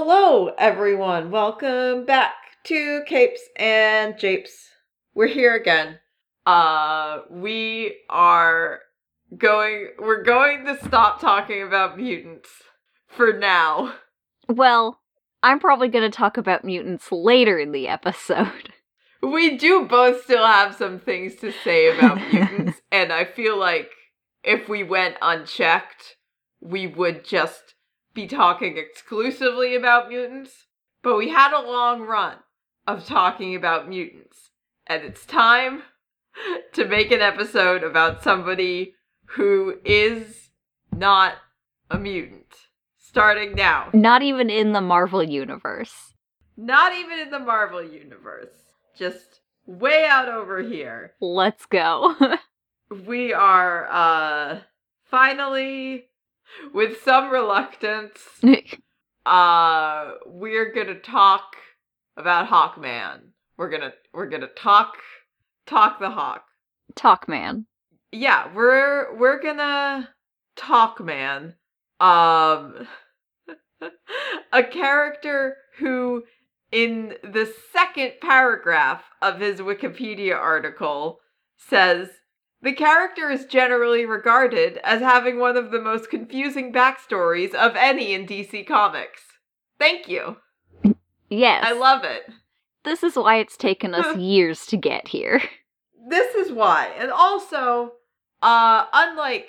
Hello, everyone. Welcome back to Capes and Japes. We're here again. Uh, we are going, we're going to stop talking about mutants for now. Well, I'm probably going to talk about mutants later in the episode. We do both still have some things to say about mutants, and I feel like if we went unchecked, we would just be talking exclusively about mutants. But we had a long run of talking about mutants, and it's time to make an episode about somebody who is not a mutant. Starting now. Not even in the Marvel universe. Not even in the Marvel universe. Just way out over here. Let's go. we are uh finally with some reluctance uh we're to talk about Hawkman. We're to we're to talk talk the Hawk. Talk man. Yeah, we're we're to talk man. Um a character who in the second paragraph of his Wikipedia article says the character is generally regarded as having one of the most confusing backstories of any in DC Comics. Thank you. Yes. I love it. This is why it's taken us years to get here. This is why. And also, uh, unlike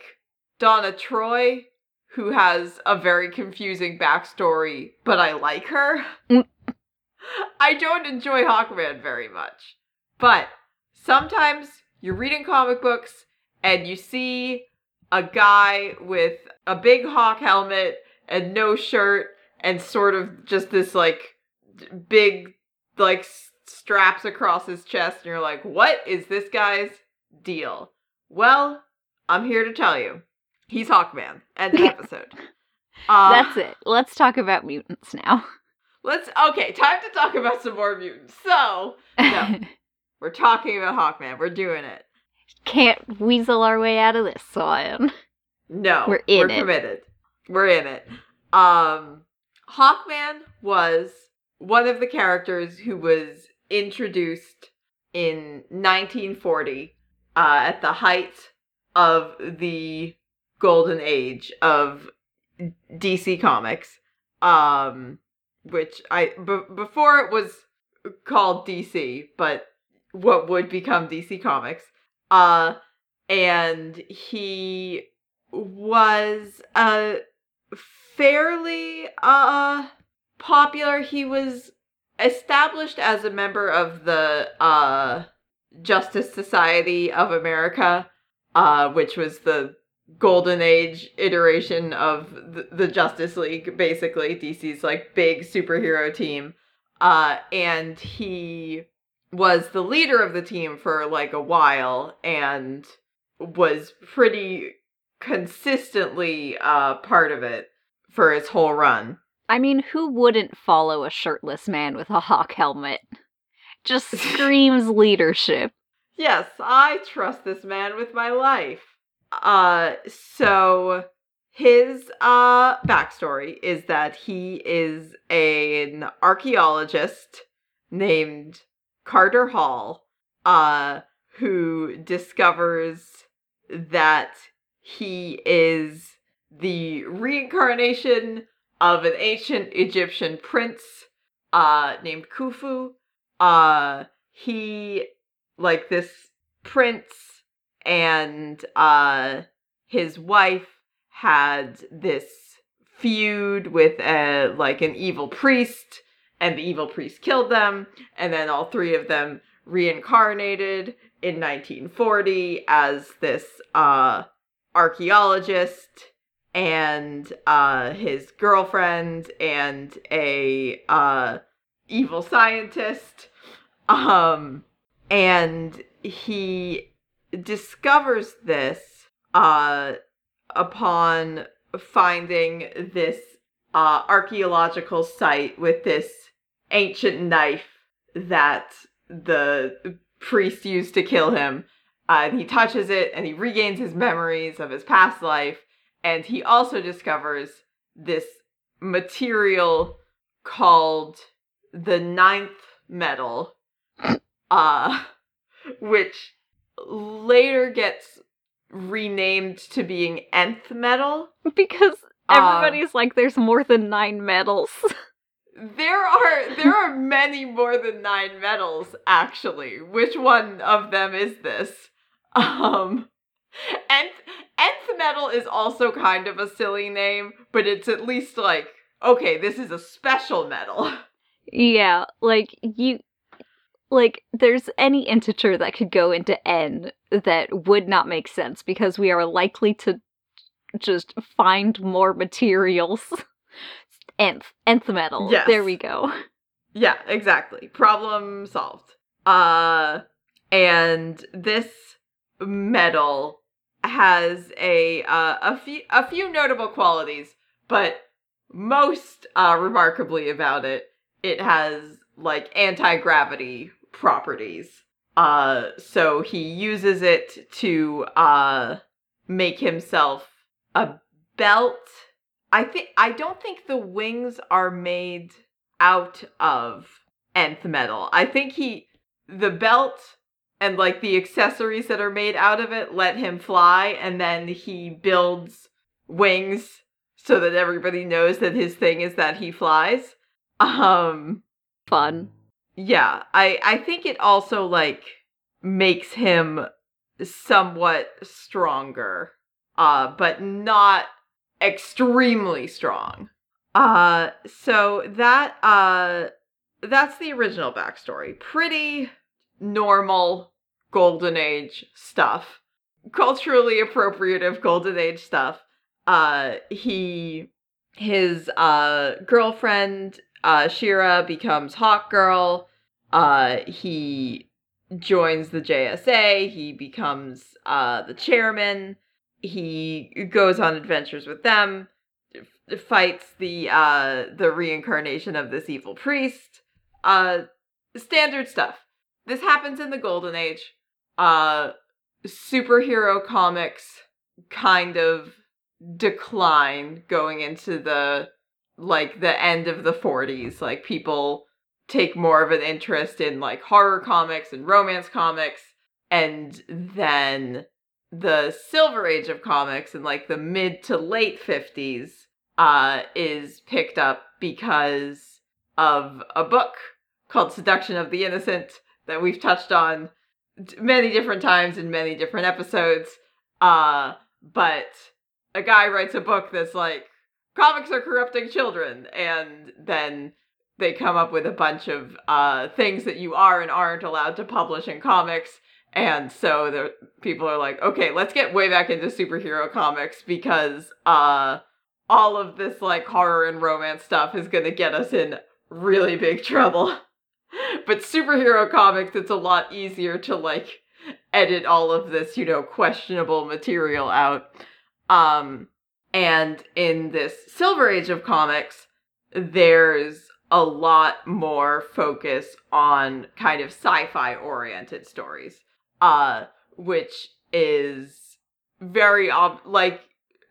Donna Troy, who has a very confusing backstory, but I like her. Mm. I don't enjoy Hawkman very much. But sometimes you're reading comic books and you see a guy with a big hawk helmet and no shirt and sort of just this like big like straps across his chest and you're like, "What is this guy's deal?" Well, I'm here to tell you. He's Hawkman. End of episode. Uh, That's it. Let's talk about mutants now. Let's okay, time to talk about some more mutants. So, No. we're talking about Hawkman. We're doing it. Can't weasel our way out of this, Scion. No, We're in we're it. committed. We're in it. Um, Hawkman was one of the characters who was introduced in 1940 uh, at the height of the golden age of DC Comics. Um, which I b- before it was called DC, but what would become DC Comics. Uh, and he was uh fairly uh popular. He was established as a member of the uh Justice Society of America, uh, which was the golden age iteration of the, the Justice League, basically DC's like big superhero team. Uh, and he was the leader of the team for like a while and was pretty consistently uh part of it for his whole run. I mean, who wouldn't follow a shirtless man with a hawk helmet? Just screams leadership. Yes, I trust this man with my life. Uh so his uh backstory is that he is an archaeologist named Carter Hall uh who discovers that he is the reincarnation of an ancient Egyptian prince uh named Khufu. Uh he like this prince and uh his wife had this feud with a like an evil priest and the evil priest killed them and then all three of them reincarnated in 1940 as this uh archaeologist and uh his girlfriend and a uh evil scientist. Um and he discovers this uh upon finding this uh archaeological site with this ancient knife that the priest used to kill him uh, and he touches it and he regains his memories of his past life and he also discovers this material called the Ninth Metal, uh, which later gets renamed to being Nth Metal. Because Uh, everybody's like, there's more than nine metals. There are there are many more than nine metals actually. Which one of them is this? Um Nth Nth metal is also kind of a silly name, but it's at least like okay, this is a special metal. yeah, like you. Like, there's any integer that could go into n that would not make sense because we are likely to just find more materials. nth, nth metal. Yes. There we go. Yeah, exactly. Problem solved. Uh and this metal has a uh, a few a few notable qualities, but most uh remarkably about it, it has like anti-gravity properties. Uh so he uses it to uh make himself a belt. I think I don't think the wings are made out of nth metal. I think he the belt and like the accessories that are made out of it let him fly and then he builds wings so that everybody knows that his thing is that he flies. Um Fun. yeah, I I think it also like makes him somewhat stronger, uh, but not extremely strong. Uh, so that uh, that's the original backstory. Pretty normal golden age stuff, culturally appropriative golden age stuff. Uh, he his uh girlfriend uh Shiera becomes Hawk Girl. Uh he joins the JSA, he becomes uh the chairman. He goes on adventures with them, fights the uh the reincarnation of this evil priest. Uh standard stuff. This happens in the golden age. Uh superhero comics kind of decline going into the like the end of the 40s like people take more of an interest in like horror comics and romance comics and then the silver age of comics in like the mid to late 50s uh is picked up because of a book called Seduction of the Innocent that we've touched on many different times in many different episodes. Uh but a guy writes a book that's like comics are corrupting children and then they come up with a bunch of uh things that you are and aren't allowed to publish in comics and so the people are like okay let's get way back into superhero comics because uh all of this like horror and romance stuff is going to get us in really big trouble but superhero comics it's a lot easier to like edit all of this you know questionable material out um and in this silver age of comics, there's a lot more focus on kind of sci-fi oriented stories. Uh which is very ob- like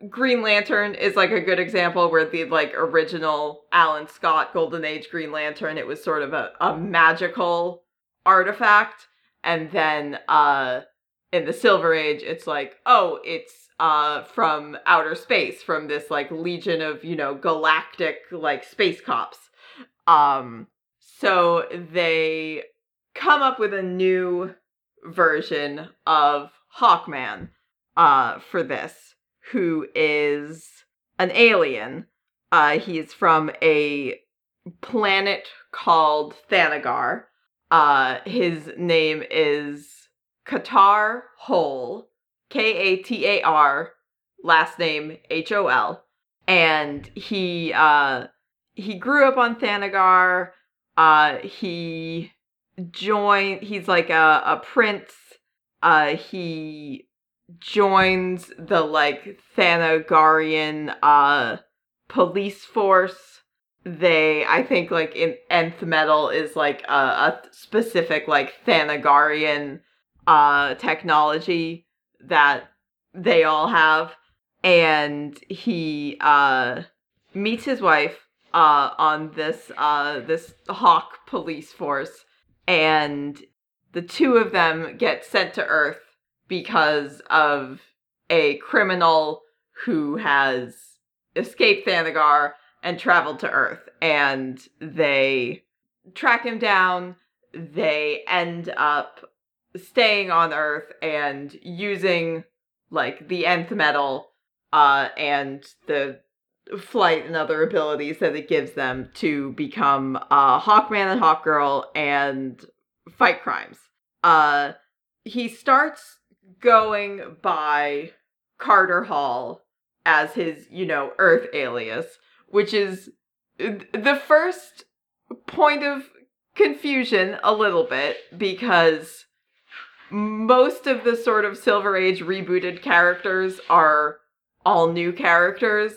Green Lantern is like a good example where the like original Alan Scott Golden Age Green Lantern it was sort of a, a magical artifact. And then uh in the Silver Age it's like oh it's uh from outer space from this like legion of you know galactic like space cops. Um so they come up with a new version of hawkman uh for this who is an alien. Uh he's from a planet called thanagar. Uh his name is Katar Hol K A T A R, last name H O L, and he uh he grew up on Thanagar. Uh, he joined. He's like a a prince. Uh, he joins the like Thanagarian uh police force. They, I think, like in nth metal is like a, a specific like Thanagarian uh technology that they all have and he uh meets his wife uh, on this uh, this Hawk police force, and the two of them get sent to Earth because of a criminal who has escaped Thanagar and traveled to Earth, and they track him down. They end up staying on Earth and using like the nth metal uh, and the flight and other abilities that it gives them to become uh, Hawkman and Hawkgirl and fight crimes. Uh, he starts going by Carter Hall as his, you know, Earth alias, which is the first point of confusion a little bit because most of the sort of Silver Age rebooted characters are all new characters.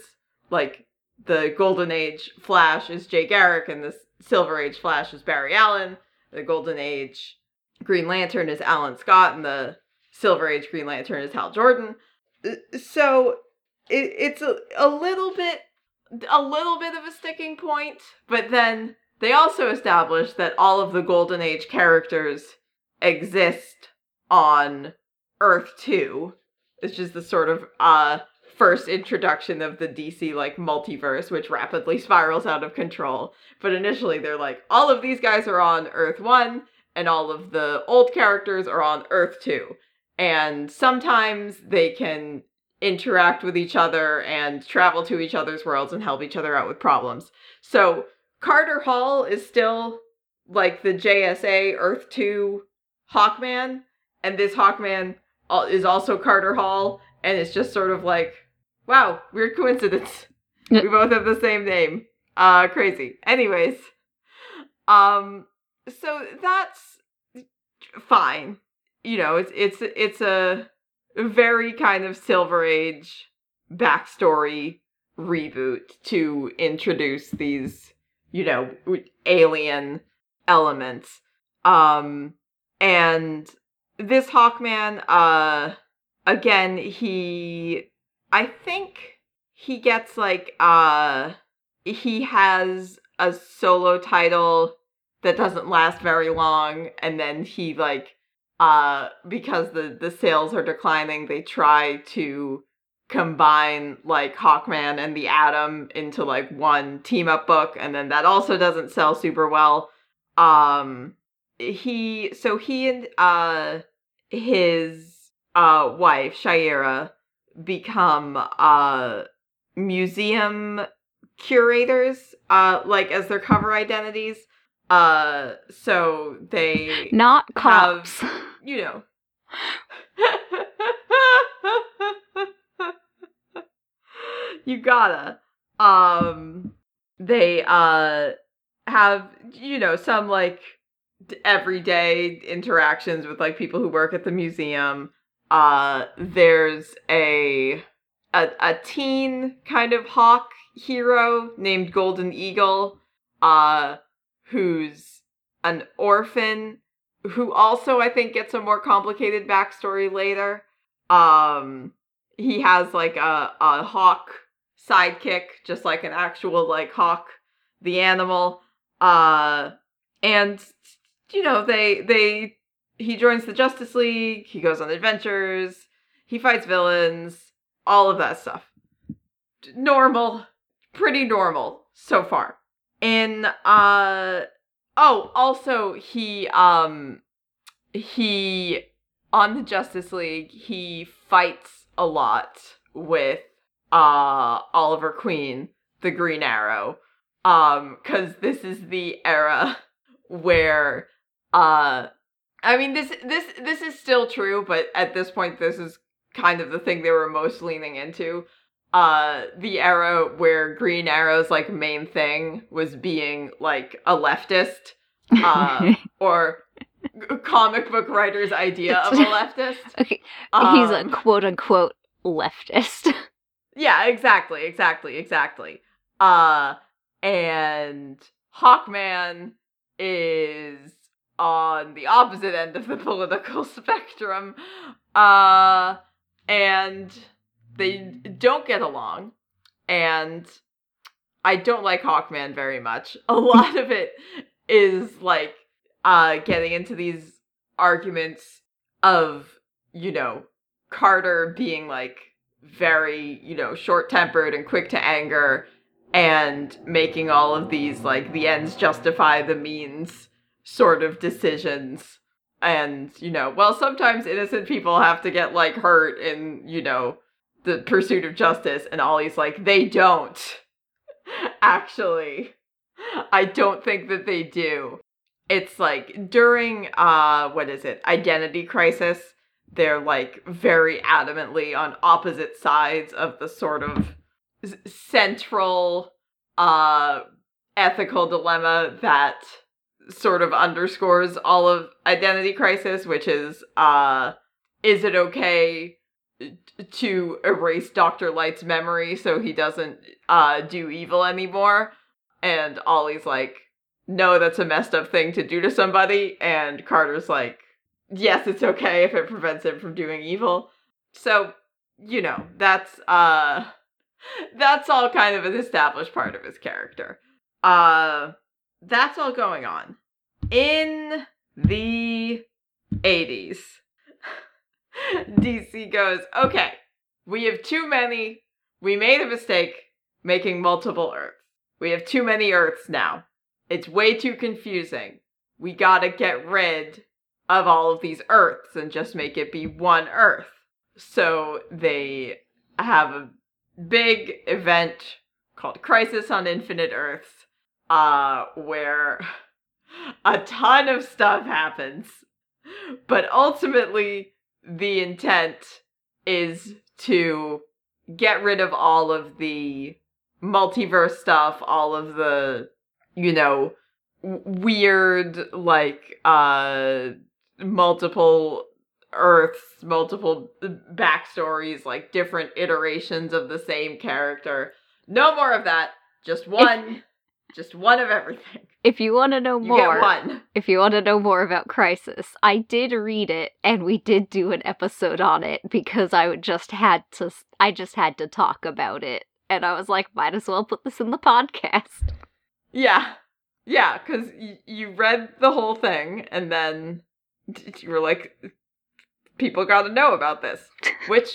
Like the Golden Age Flash is Jay Garrick, and the Silver Age Flash is Barry Allen. The Golden Age Green Lantern is Alan Scott, and the Silver Age Green Lantern is Hal Jordan. Uh, so it, it's a, a little bit a little bit of a sticking point, but then they also established that all of the Golden Age characters exist on Earth 2. It's just the sort of uh first introduction of the DC like multiverse, which rapidly spirals out of control. But initially they're like, all of these guys are on Earth 1, and all of the old characters are on Earth 2. And sometimes they can interact with each other and travel to each other's worlds and help each other out with problems. So Carter Hall is still like the JSA Earth 2 Hawkman, and this Hawkman is also Carter Hall, and it's just sort of like, wow, weird coincidence. we both have the same name. Uh, crazy. Anyways, um, so that's fine. You know, it's it's it's a very kind of Silver Age backstory reboot to introduce these, you know, alien elements. Um, and this Hawkman, uh, again, he, I think he gets like, uh, he has a solo title that doesn't last very long, and then he like, uh, because the the sales are declining, they try to combine like Hawkman and the Atom into like one team up book, and then that also doesn't sell super well. Um, he so he and uh his uh wife Shayera become uh museum curators uh like as their cover identities. Uh so they not cops. have, you know. You gotta. Um they uh have you know some like everyday interactions with like people who work at the museum. Uh, there's a, a a teen kind of hawk hero named Golden Eagle, uh, who's an orphan who also I think gets a more complicated backstory later. Um, he has like a a hawk sidekick, just like an actual like hawk, the animal. Uh, and you know, they they he joins the Justice League, he goes on adventures, he fights villains, all of that stuff. Normal, pretty normal so far. In uh oh, also he um he on the Justice League, he fights a lot with uh Oliver Queen, the Green Arrow. Um cuz this is the era where uh I mean this this this is still true, but at this point this is kind of the thing they were most leaning into. Uh the era where Green Arrow's like main thing was being like a leftist uh or comic book writer's idea of a leftist. Okay. Um, He's a um, quote unquote leftist. yeah, exactly, exactly, exactly. Uh and Hawkman is on the opposite end of the political spectrum. Uh, and they don't get along. And I don't like Hawkman very much. A lot of it is like uh getting into these arguments of, you know, Carter being like very, you know, short-tempered and quick to anger and making all of these like the ends justify the means sort of decisions. And you know well sometimes innocent people have to get like hurt in you know the pursuit of justice and ollie's like they don't actually. I don't think that they do. It's like during uh what is it? Identity crisis they're like very adamantly on opposite sides of the sort of central uh ethical dilemma that sort of underscores all of identity crisis which is uh is it okay to erase dr light's memory so he doesn't uh do evil anymore? And ollie's like no that's a messed up thing to do to somebody. And carter's like yes it's okay if it prevents him from doing evil. So you know that's uh that's all kind of an established part of his character. Uh that's all going on in the 80s dc goes okay we have too many we made a mistake making multiple earths. We have too many earths now. It's way too confusing. We gotta get rid of all of these earths and just make it be one earth. So they have a big event called crisis on infinite earths uh where a ton of stuff happens. But ultimately, the intent is to get rid of all of the multiverse stuff, all of the, you know, weird, like, uh, multiple Earths, multiple backstories, like different iterations of the same character. No more of that. Just one. just one of everything. If you want to know more, if you want to know more about Crisis, I did read it and we did do an episode on it because I would just had to I just had to talk about it and I was like might as well put this in the podcast. Yeah. Yeah, because y- you read the whole thing and then you were like, people got to know about this. Which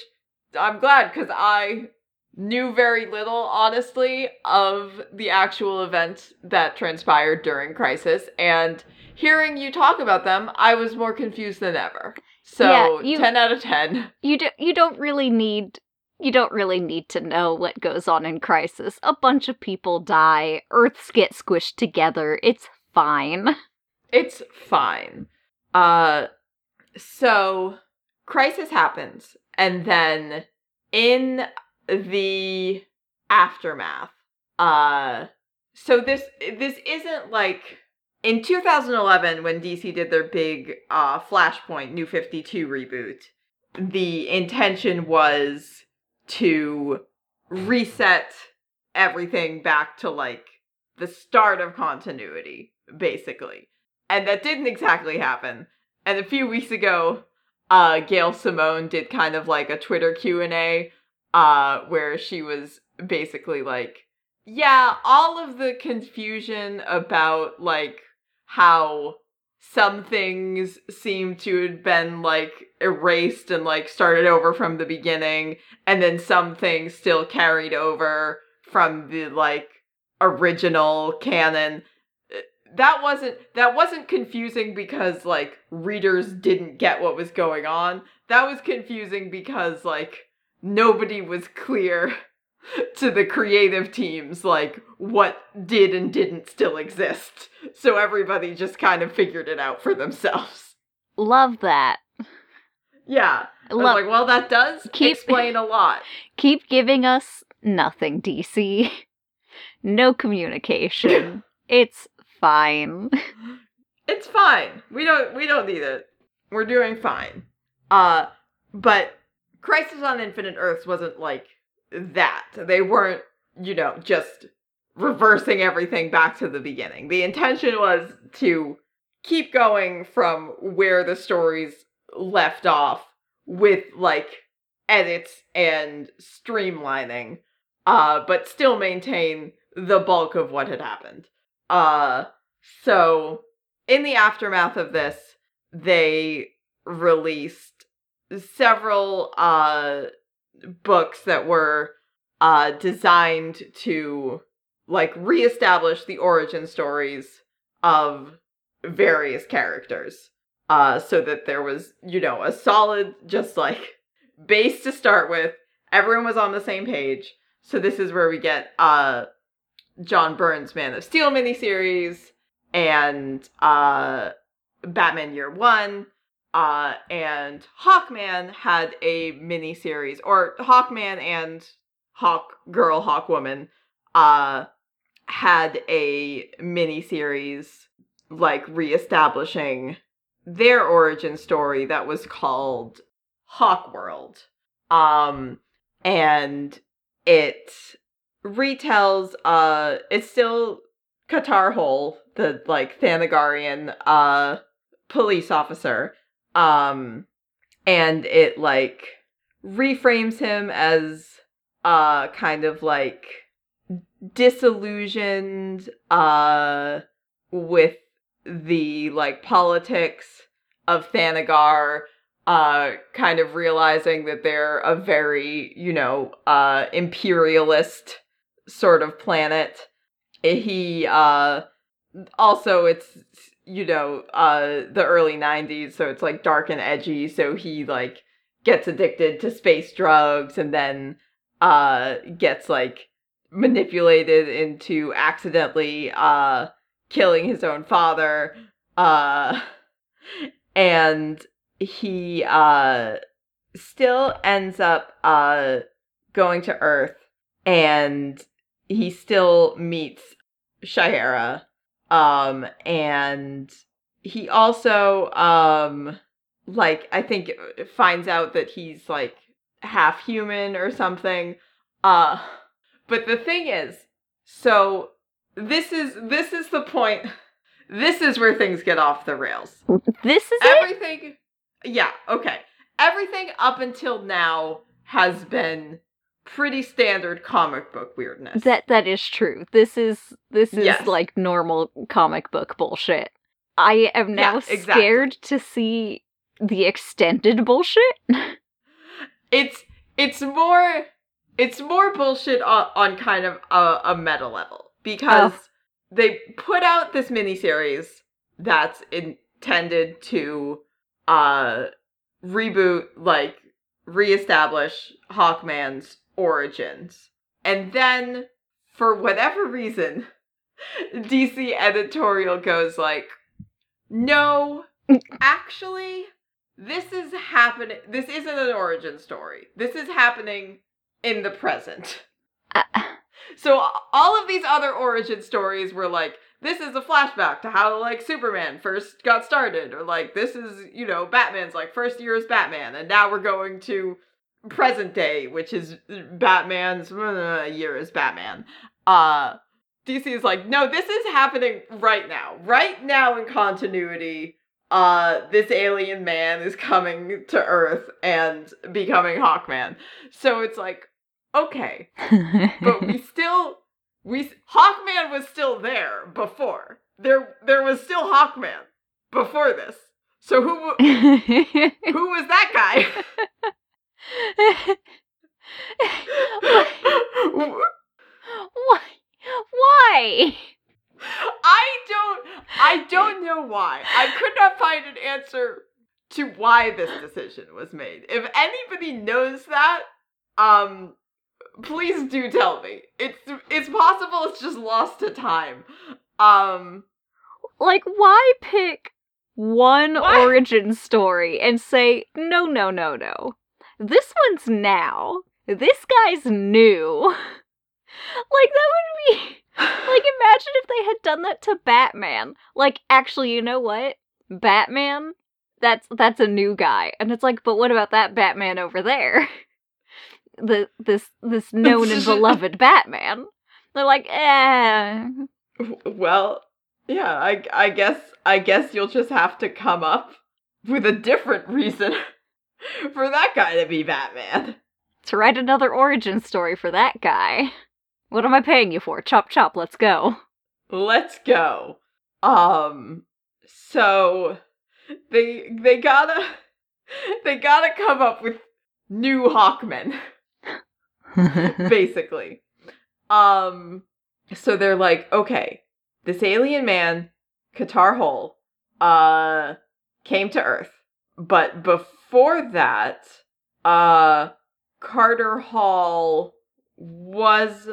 I'm glad because I knew very little, honestly, of the actual events that transpired during Crisis. And hearing you talk about them, I was more confused than ever. So, Yeah, you- 10 out of 10. You do, you don't really need you don't really need to know what goes on in Crisis. A bunch of people die, Earths get squished together. It's fine. It's fine. Uh so crisis happens and then in the aftermath uh so this this isn't like in 2011 when DC did their big uh Flashpoint New 52 reboot the intention was to reset everything back to like the start of continuity basically and that didn't exactly happen. And a few weeks ago, uh, Gail Simone did kind of like a Twitter Q and A, uh, where she was basically like, "Yeah, all of the confusion about like how some things seem to have been like erased and like started over from the beginning, and then some things still carried over from the like original canon." that wasn't that wasn't confusing because like readers didn't get what was going on. That was confusing because like nobody was clear to the creative teams like what did and didn't still exist. So everybody just kind of figured it out for themselves. Love that. Yeah. I was like, well that does Keep- explain a lot. keep giving us nothing, DC. No communication. it's fine. It's fine. We don't we don't need it. We're doing fine. Uh but Crisis on Infinite Earths wasn't like that. They weren't, you know, just reversing everything back to the beginning. The intention was to keep going from where the stories left off with like edits and streamlining uh but still maintain the bulk of what had happened. Uh so in the aftermath of this, they released several uh books that were uh designed to like reestablish the origin stories of various characters uh so that there was you know a solid just like base to start with. Everyone was on the same page. So this is where we get uh john Byrne's man of steel miniseries and uh batman year one uh and hawkman had a miniseries or hawkman and hawk girl hawk woman uh had a miniseries like reestablishing their origin story that was called Hawk World. Um and it retells uh it's still Katar Hol, the like Thanagarian uh police officer. Um and it like reframes him as uh kind of like disillusioned uh with the like politics of Thanagar uh kind of realizing that they're a very, you know, uh imperialist sort of planet. He uh also it's you know, uh the early 90s, so it's like dark and edgy, so he like gets addicted to space drugs and then uh gets like manipulated into accidentally uh killing his own father uh and he uh still ends up uh going to earth and he still meets Shayera um and he also um like I think finds out that he's like half human or something. Uh but the thing is so this is this is the point. This is where things get off the rails. This is it? everything yeah okay. Everything up until now has been pretty standard comic book weirdness That that is true. This is this is Yes. like normal comic book bullshit. I am now Yeah, exactly. scared to see the extended bullshit. it's it's more it's more bullshit on, on kind of a, a meta level because Oh. they put out this miniseries that's intended to uh reboot like reestablish Hawkman's origins. And then for whatever reason DC editorial goes like no actually this is happening this isn't an origin story. This is happening in the present. Uh, so all of these other origin stories were like this is a flashback to how like superman first got started or like this is you know batman's like first year as batman and now we're going to present day which is batman's uh, year as batman. Uh dc is like no this is happening right now. Right now in continuity uh this alien man is coming to earth and becoming hawkman. So it's like okay. But we still we hawkman was still there before. There there was still hawkman before this. So who who was that guy Why? Why? i don't i don't know why i could not find an answer to why this decision was made if anybody knows that um please do tell me it's it's possible it's just lost to time um Like, why pick one Why? origin story and say, no, no, no, no. This one's now. This guy's new. Like, that would be. Like, imagine if they had done that to Batman. Like, actually, you know what? Batman, that's that's a new guy. And it's like, but what about that Batman over there? The this this known and beloved Batman. They're like, eh. Well, yeah, I I guess I guess you'll just have to come up with a different reason for that guy to be Batman. To write another origin story for that guy. What am I paying you for? Chop chop, let's go. Let's go. Um so they they gotta they gotta come up with new Hawkmen, basically. Um so they're like, okay, this alien man, Katar Hol, uh came to Earth. But before that, uh Carter Hall was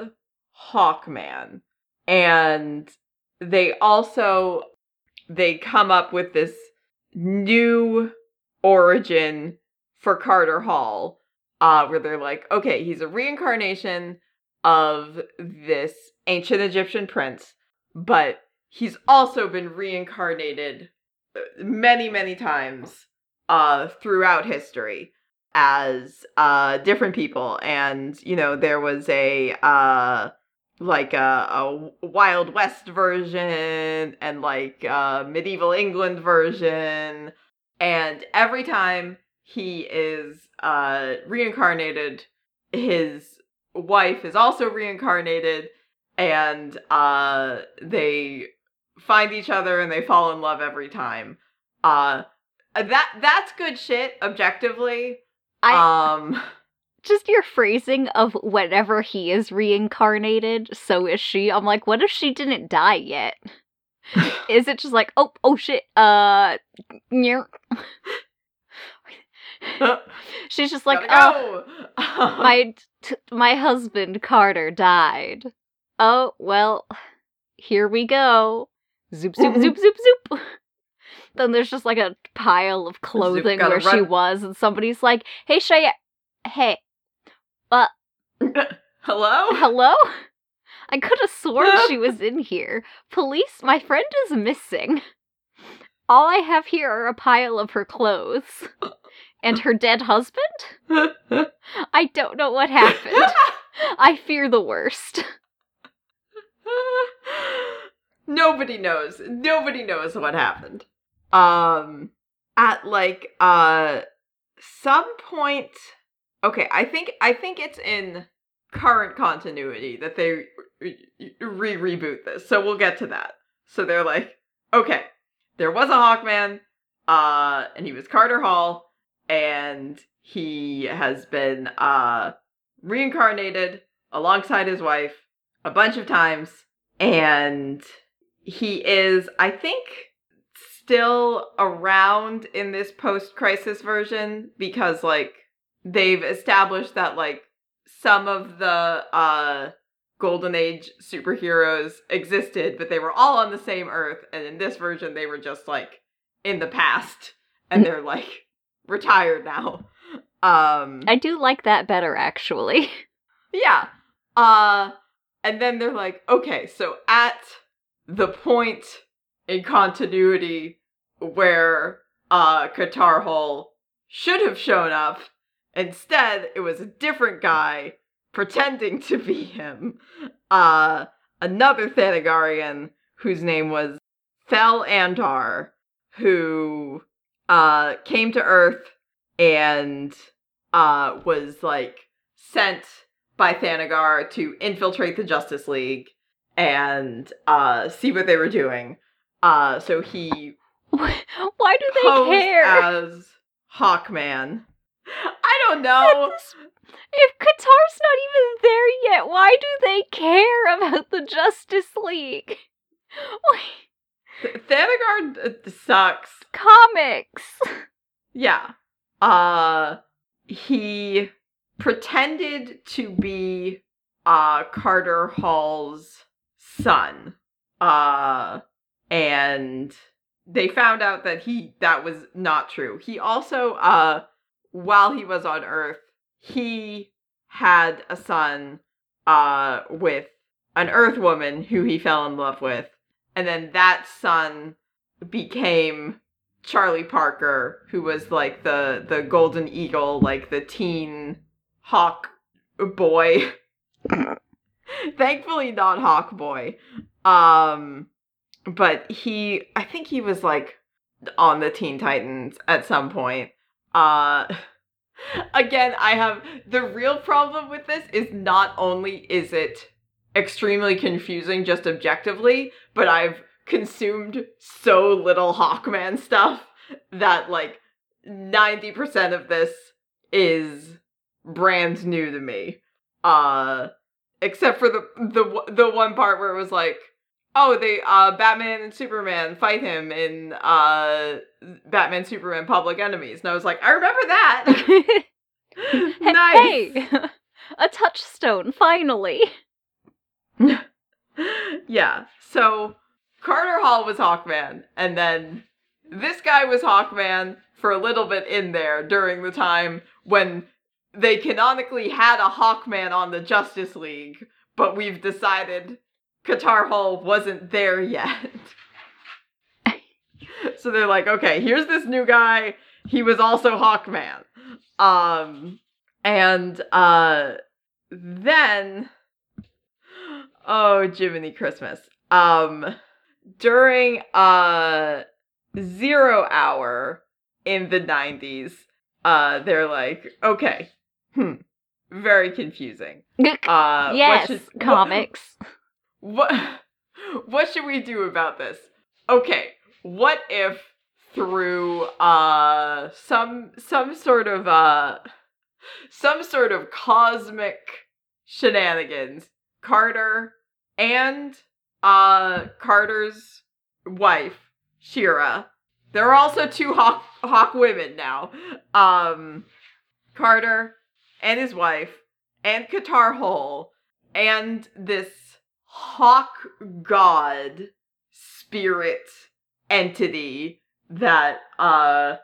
Hawkman. And they also they come up with this new origin for Carter Hall, uh, where they're like, okay, he's a reincarnation of this ancient Egyptian prince, but he's also been reincarnated uh, many, many times uh, throughout history as uh, different people. And, you know, there was a. Uh, like a, a Wild West version and like a medieval England version. And every time he is uh, reincarnated, his wife is also reincarnated, and uh, they find each other and they fall in love every time. Uh, that that's good shit objectively. I um just your phrasing of whenever he is reincarnated, so is she. I'm like, what if she didn't die yet? is it just like, oh, oh shit, uh, nyeh. she's just like, Gotta oh, my t- my husband Carter died. Oh well, here we go. Zoop zoop zoop zoop zoop. Then there's just like a pile of clothing where she was, and somebody's like, "Hey Shay, hey, uh, Hello? hello." I could have sworn she was in here. Police, my friend is missing. All I have here are a pile of her clothes and her dead husband. I don't know what happened. I fear the worst. Nobody knows. Nobody knows what happened. Um at like uh some point okay, I think I think it's in current continuity that they re reboot this. So we'll get to that. So they're like, okay, there was a Hawkman, uh, and he was Carter Hall, and he has been uh reincarnated alongside his wife a bunch of times, and he is, I think, still around in this post crisis version because like they've established that like some of the uh golden age superheroes existed but they were all on the same earth and in this version they were just like in the past and they're like retired now um I do like that better, actually. yeah. Uh and then they're like, okay, so at the point in continuity where uh Katar Hol should have shown up, instead it was a different guy pretending to be him. Uh another Thanagarian whose name was Fel Andar, who uh came to Earth and uh was like sent by Thanagar to infiltrate the Justice League and uh see what they were doing. Uh so he Why do they care? as Hawkman. I don't know. if Katar's not even there yet, why do they care about the Justice League? Why- Thanagar uh, sucks. Comics. Yeah. Uh he pretended to be uh Carter Hall's son. Uh and they found out that he that was not true. He also uh while he was on Earth, he had a son uh with an Earth woman who he fell in love with. And then that son became Charley Parker, who was like the the golden eagle, like the teen hawk boy. Thankfully not hawk boy. Um but he I think he was like on the Teen Titans at some point. Uh again, I have the real problem with this is not only is it extremely confusing just objectively, but I've consumed so little Hawkman stuff that like 90% of this is brand new to me. Uh except for the the the one part where it was like oh they uh Batman and Superman fight him in uh Batman Superman Public Enemies and I was like I remember that. nice. Hey, a touchstone finally. yeah. So Carter Hall was Hawkman, and then this guy was Hawkman for a little bit in there during the time when they canonically had a Hawkman on the Justice League, but we've decided Katar Hol wasn't there yet. so they're like, okay, here's this new guy. He was also Hawkman. Um and uh then oh Jiminy Christmas. Um during uh zero hour in the 90s, uh they're like, okay, hmm, very confusing. Uh yes, comics. What, what what should we do about this? Okay, what if through uh some some sort of uh some sort of cosmic shenanigans, Carter and uh Carter's wife, Shiera. There are also two hawk hawk women now. Um Carter and his wife and Katar Hol and this hawk god spirit entity that uh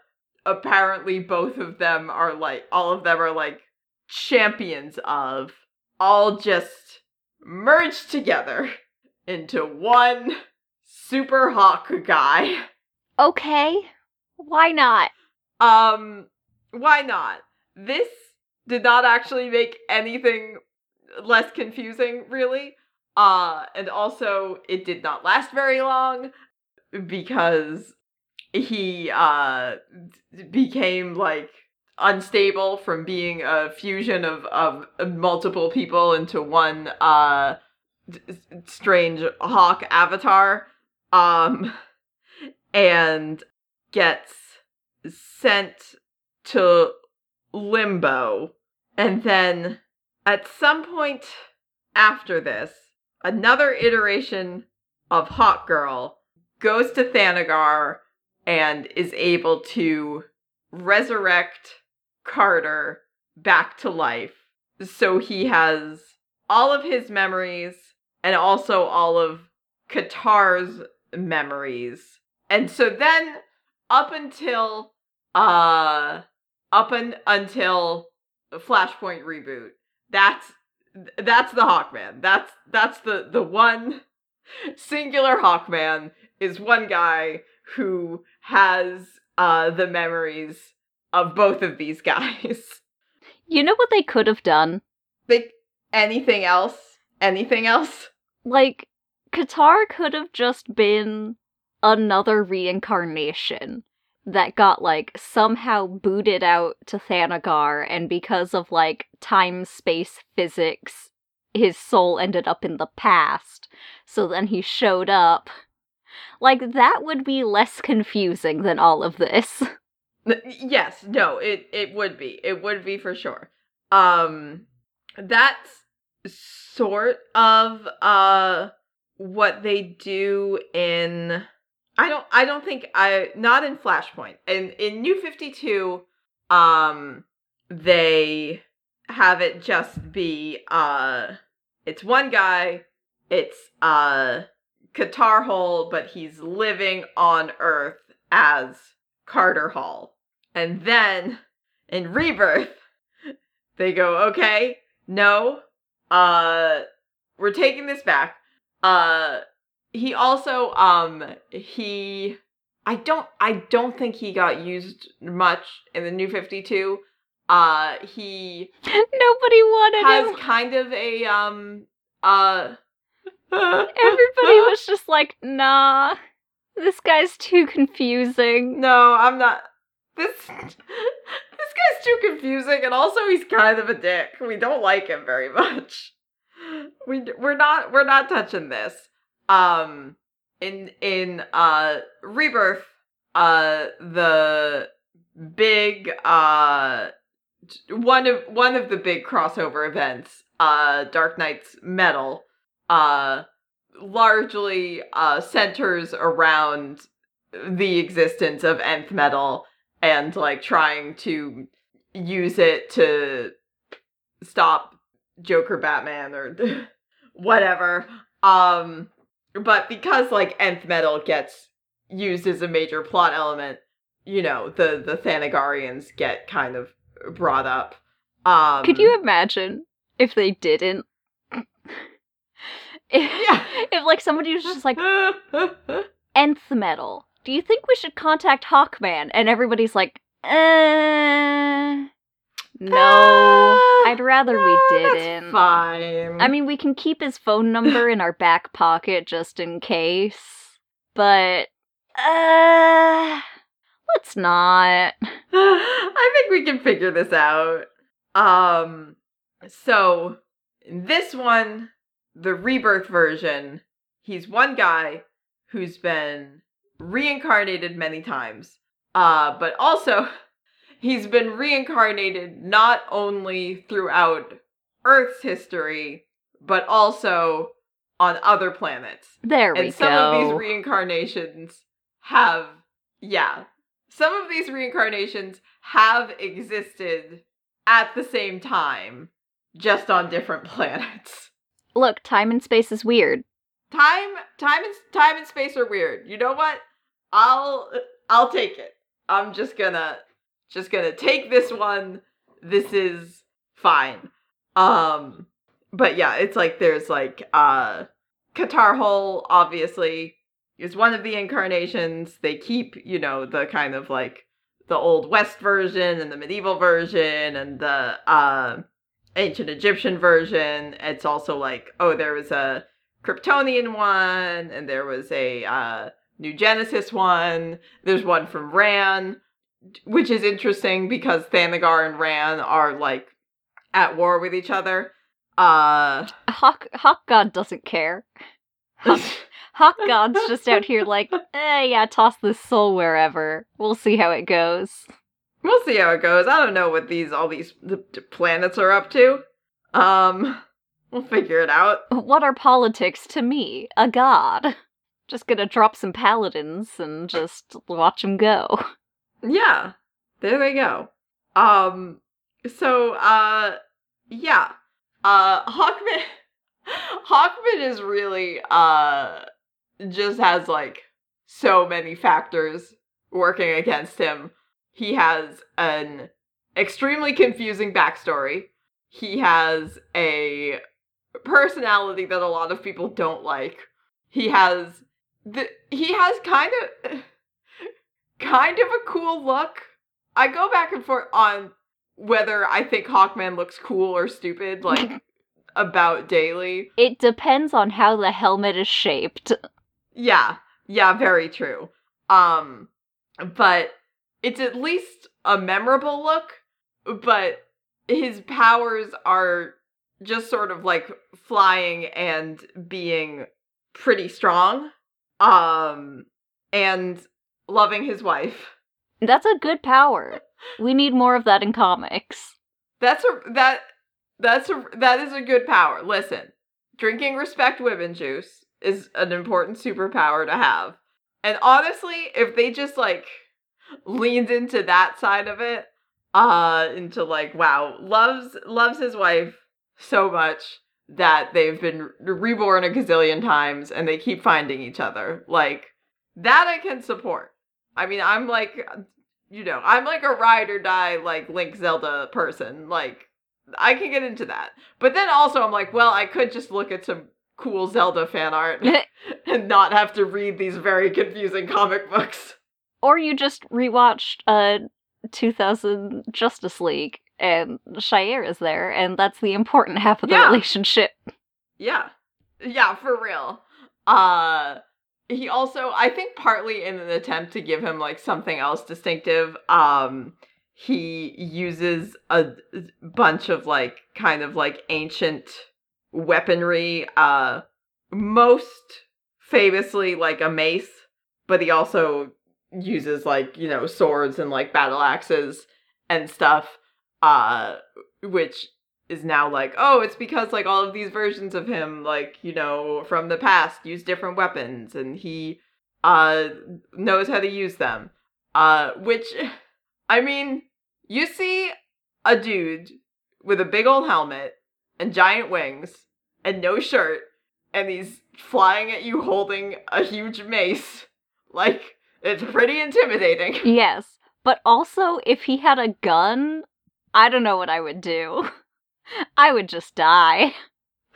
apparently both of them are like all of them are like champions of all just merged together into one super hawk guy. Okay, why not? Um, why not? This did not actually make anything less confusing, really. Uh, and also it did not last very long because he uh became like unstable from being a fusion of of multiple people into one uh d- strange hawk avatar um and gets sent to limbo. And then at some point after this another iteration of hawk girl goes to thanagar and is able to resurrect Carter back to life. So he has all of his memories and also all of Katar's memories. And so then up until uh up un- until Flashpoint reboot, that's that's the Hawkman. That's that's the the one singular Hawkman is one guy who has uh the memories of both of these guys. You know what they could have done? Like anything else? Anything else? Like, Katar could have just been another reincarnation that got, like, somehow booted out to Thanagar, and because of, like, time space physics, his soul ended up in the past. So then he showed up. Like, that would be less confusing than all of this. Yes, no, it it would be. It would be for sure. Um that's sort of uh what they do in I don't I don't think I not in Flashpoint. In in New 52 um they have it just be uh it's one guy, it's uh Katar Hol, but he's living on Earth as Carter Hall. And then in Rebirth, they go, okay, no, uh, we're taking this back. Uh, he also, um, he, I don't, I don't think he got used much in the New 52. Uh, he Nobody wanted has him. kind of a, um, uh, Everybody was just like, nah, this guy's too confusing. No, I'm not. This this guy's too confusing, and also he's kind of a dick. We don't like him very much. we we're not we're not touching this. Um in in uh Rebirth uh the big uh one of one of the big crossover events uh Dark Nights Metal uh largely uh centers around the existence of nth metal and like trying to use it to stop Joker Batman or whatever. Um but because like nth metal gets used as a major plot element, you know, the the Thanagarians get kind of brought up. Um Could you imagine if they didn't? if, Yeah. if like somebody was just like nth metal, do you think we should contact Hawkman? And everybody's like, uh, no, Ah, I'd rather we no, that's didn't. fine. I mean, we can keep his phone number in our back pocket just in case, but uh, let's not. I think we can figure this out. Um, so this one, the rebirth version, he's one guy who's been reincarnated many times. Uh, but also he's been reincarnated not only throughout Earth's history, but also on other planets. There we and some go. of these reincarnations have yeah some of these reincarnations have existed at the same time just on different planets Look, time and space is weird. time time and time and space are weird you know what i'll i'll take it i'm just gonna just gonna take this one. This is fine. Um but yeah it's like there's like uh Katar Hol obviously is one of the incarnations. They keep you know the kind of like the old west version and the medieval version and the uh ancient egyptian version. It's also like oh there was a kryptonian one and there was a uh new genesis one. There's one from Rann which is interesting because thanagar and Rann are like at war with each other uh Hawk Hawk God doesn't care. Hawk, Hawk God's just out here like, eh, yeah, toss this soul wherever. We'll see how it goes. We'll see how it goes. I don't know what these all these the, the planets are up to. Um, we'll figure it out. What are politics to me? A god. Just gonna drop some paladins and just watch them go. Yeah, there they go. Um, so uh, yeah, uh, Hawkman, Hawkman is really uh just has like so many factors working against him. He has an extremely confusing backstory. He has a personality that a lot of people don't like. He has the he has kind of kind of a cool look. I go back and forth on whether I think Hawkman looks cool or stupid, like about daily. It depends on how the helmet is shaped. Yeah, yeah, very true. Um, but it's at least a memorable look, but his powers are just sort of like flying and being pretty strong. Um, and loving his wife. That's a good power. We need more of that in comics. That's a that that's a that is a good power. Listen, drinking respect women juice is an important superpower to have. And honestly, if they just like leaned into that side of it, uh into like wow, loves loves his wife so much that they've been reborn a gazillion times and they keep finding each other. Like that I can support. I mean, I'm like you know, I'm like a ride or die like Link Zelda person. Like I can get into that. But then also I'm like, well, I could just look at some cool Zelda fan art and not have to read these very confusing comic books. or you just rewatched uh 2000 Justice League and Shayera is there and that's the important half of the Yeah. relationship. Yeah. Yeah, for real. Uh he also I think partly in an attempt to give him like something else distinctive, um he uses a bunch of like kind of like ancient weaponry. Uh, most famously like a mace, but he also uses like you know swords and like battle axes and stuff. Uh, which is now like oh it's because like all of these versions of him like you know from the past use different weapons and he uh knows how to use them uh which i mean you see a dude with a big old helmet and giant wings and no shirt and he's flying at you holding a huge mace like it's pretty intimidating Yes. But also, if he had a gun, I don't know what I would do. I would just die.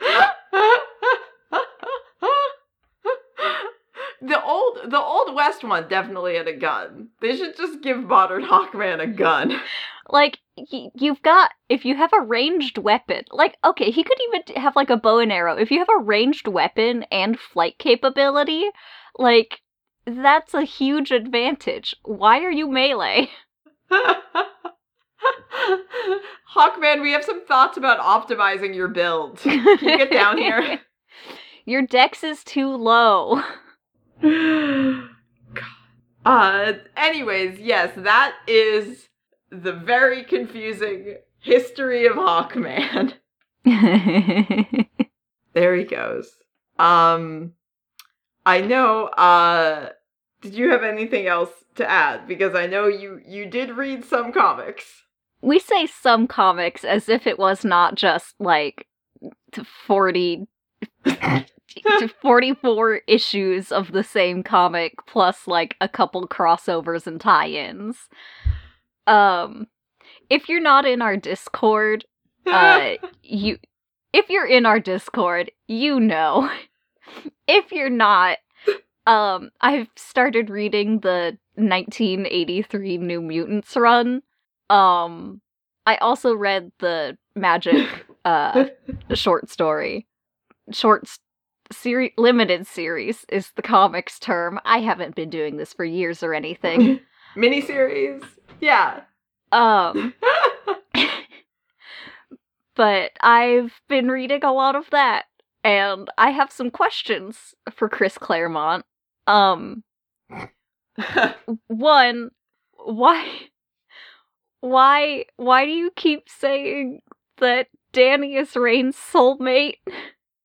the old the old west one definitely had a gun. They should just give modern Hawkman a gun. Like, y- you've got, if you have a ranged weapon, like, okay, he could even have like a bow and arrow. If you have a ranged weapon and flight capability, like, that's a huge advantage. Why are you melee? Hawkman, we have some thoughts about optimizing your build. Can you get down here? Your dex is too low. God. uh anyways, yes, that is the very confusing history of Hawkman. There he goes. Um I know uh did you have anything else to add because I know you you did read some comics. We say some comics as if it was not just like t- 40 44 issues of the same comic plus like a couple crossovers and tie-ins. Um if you're not in our discord uh you if you're in our discord you know. If you're not um i've started reading the 1983 new mutants run um i also read the magic uh short story short series limited series is the comics term i haven't been doing this for years or anything Miniseries. Yeah. um but i've been reading a lot of that and i have some questions for chris claremont um one why why why do you keep saying that Dani is Rahne's soulmate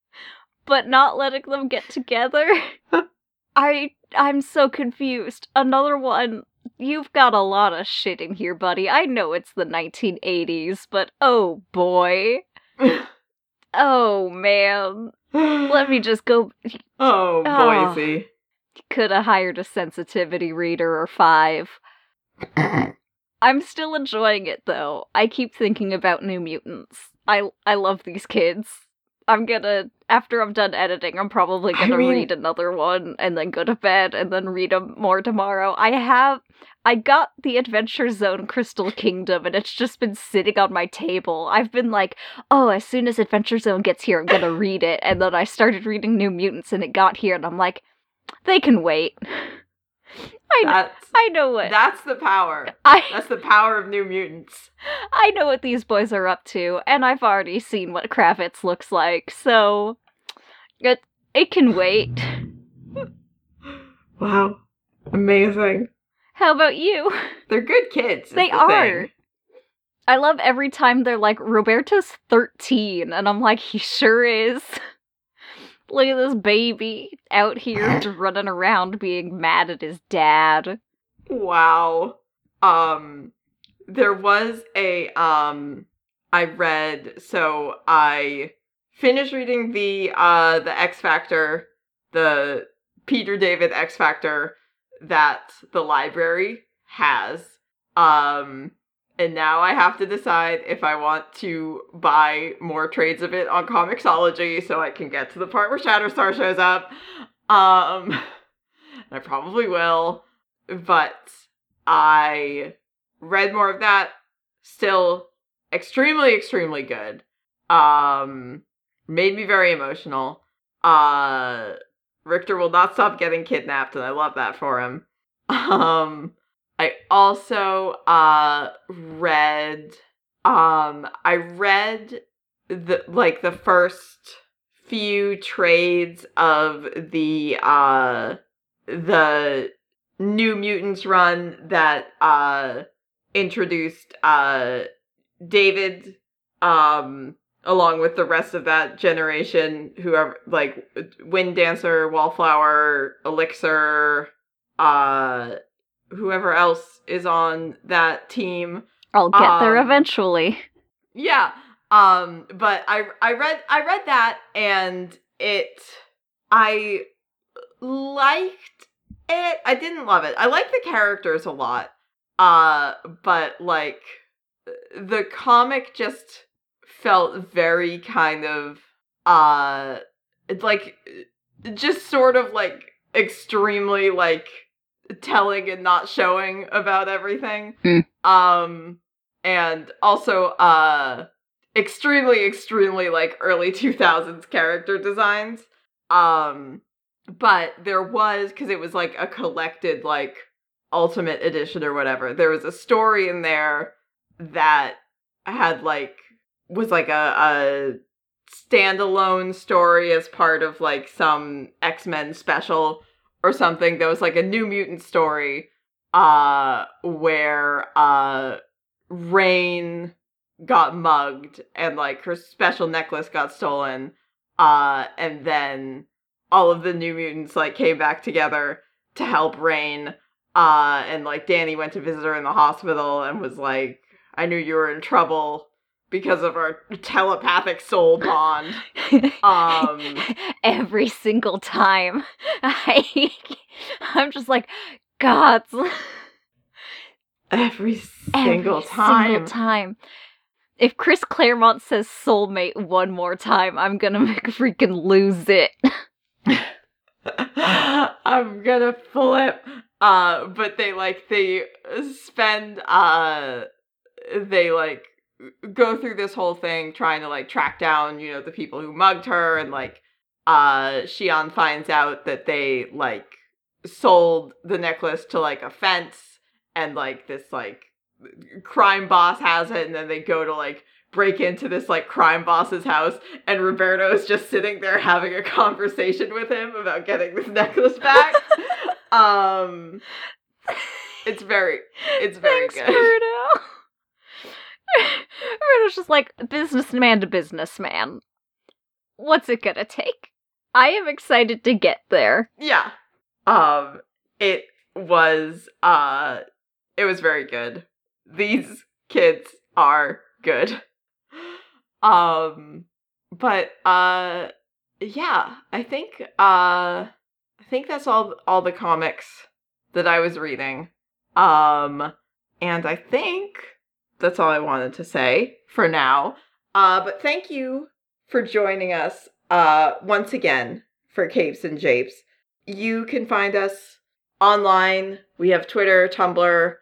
but not letting them get together? I i'm so confused. Another one. You've got a lot of shit in here buddy. I know it's the 1980s but oh boy. Oh man. Let me just go Oh, Oh. Ah. Boise. could have hired a sensitivity reader or five I'm still enjoying it though. I keep thinking about New Mutants. I I love these kids. I'm gonna after I'm done editing, I'm probably gonna mean- read another one and then go to bed and then read 'em more tomorrow. I have I got the Adventure Zone Crystal Kingdom and it's just been sitting on my table. I've been like, oh, as soon as Adventure Zone gets here, I'm gonna read it. And then I started reading New Mutants and it got here and I'm like, they can wait. I know, That's I know what that's the power. I That's the power of New Mutants. I know what these boys are up to, and I've already seen what Kravitz looks like, so it it can wait. Wow. Amazing. How about you? They're good kids. They the are. thing. I love every time they're like, Roberto's 13, and I'm like, he sure is. Look at this baby out here just running around being mad at his dad. Wow. Um there was a um I read so I finished reading the uh the X Factor, the Peter David X Factor that the library has. Um and now I have to decide if I want to buy more trades of it on Comixology so I can get to the part where Shatterstar shows up. Um I probably will but I read more of that. Still extremely, extremely good. Um, made me very emotional. Uh, Rictor will not stop getting kidnapped, and I love that for him. Um, I also uh read um I read the like the first few trades of the uh the New Mutants run that uh introduced uh David um along with the rest of that generation whoever like Wind Dancer, Wallflower, Elixir, uh whoever else is on that team. I'll get there Um, eventually. Yeah. Um but I I read I read that and it I liked it. I didn't love it. I like the characters a lot. Uh but like the comic just felt very kind of uh it's like just sort of like extremely like telling and not showing about everything. Hmm. Um and also uh extremely extremely like early 2000s character designs. Um but there was cuz it was like a collected like ultimate edition or whatever. There was a story in there that had like was like a a standalone story as part of like some X-Men special or something. that was like a new mutant story uh where uh Rahne got mugged and like her special necklace got stolen uh and then all of the new mutants like came back together to help Rahne uh and like Dani went to visit her in the hospital and was like I knew you were in trouble because of our telepathic soul bond um Every single time. I I'm just like, God. every single Every time Single time. If Chris Claremont says soulmate one more time, I'm gonna make freaking lose it. I'm gonna flip. Uh, but they like they spend uh they like go through this whole thing trying to like track down you know the people who mugged her and like uh Xi'an finds out that they like sold the necklace to like a fence and like this like crime boss has it and then they go to like break into this like crime boss's house and Roberto is just sitting there having a conversation with him about getting this necklace back. um it's very it's very Thanks, good. Bruno's just like businessman to businessman. What's it gonna take? I am excited to get there. Yeah. Um it was uh it was very good. These kids are good. Um but uh yeah, I think uh I think that's all all the comics that I was reading. Um and I think that's all I wanted to say for now. Uh but thank you for joining us uh once again for Capes and Japes. You can find us online. We have Twitter, Tumblr,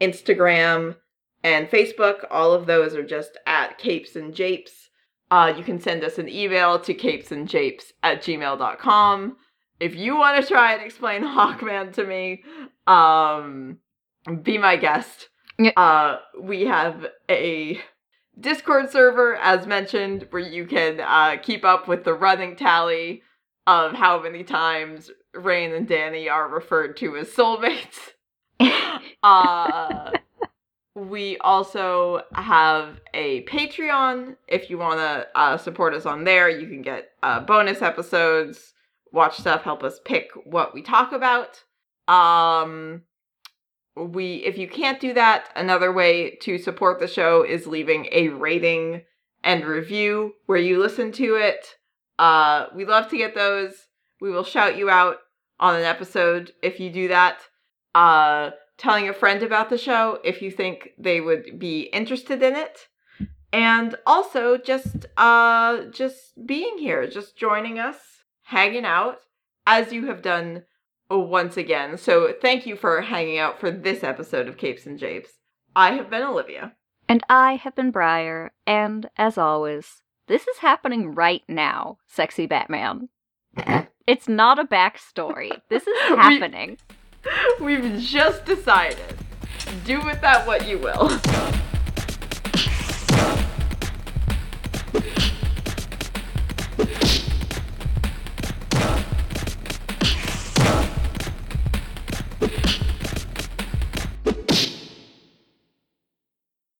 Instagram, and Facebook. All of those are just at Capes and Japes. Uh, you can send us an email to capesandjapes at gmail.com. If you want to try and explain Hawkman to me, um, be my guest. Uh, we have a Discord server, as mentioned, where you can uh, keep up with the running tally of how many times Rahne and Dani are referred to as soulmates. Uh, we also have a Patreon. If you want to uh, support us on there, you can get uh, bonus episodes, watch stuff, help us pick what we talk about. Um, we, if you can't do that, another way to support the show is leaving a rating and review where you listen to it. Uh, we love to get those. We will shout you out on an episode if you do that. Uh, telling a friend about the show if you think they would be interested in it and also just uh just being here just joining us hanging out as you have done once again so thank you for hanging out for this episode of capes and japes i have been olivia And I have been Briar, and as always, this is happening right now, sexy Batman. It's not a backstory. This is We- happening. we've just decided do with that what you will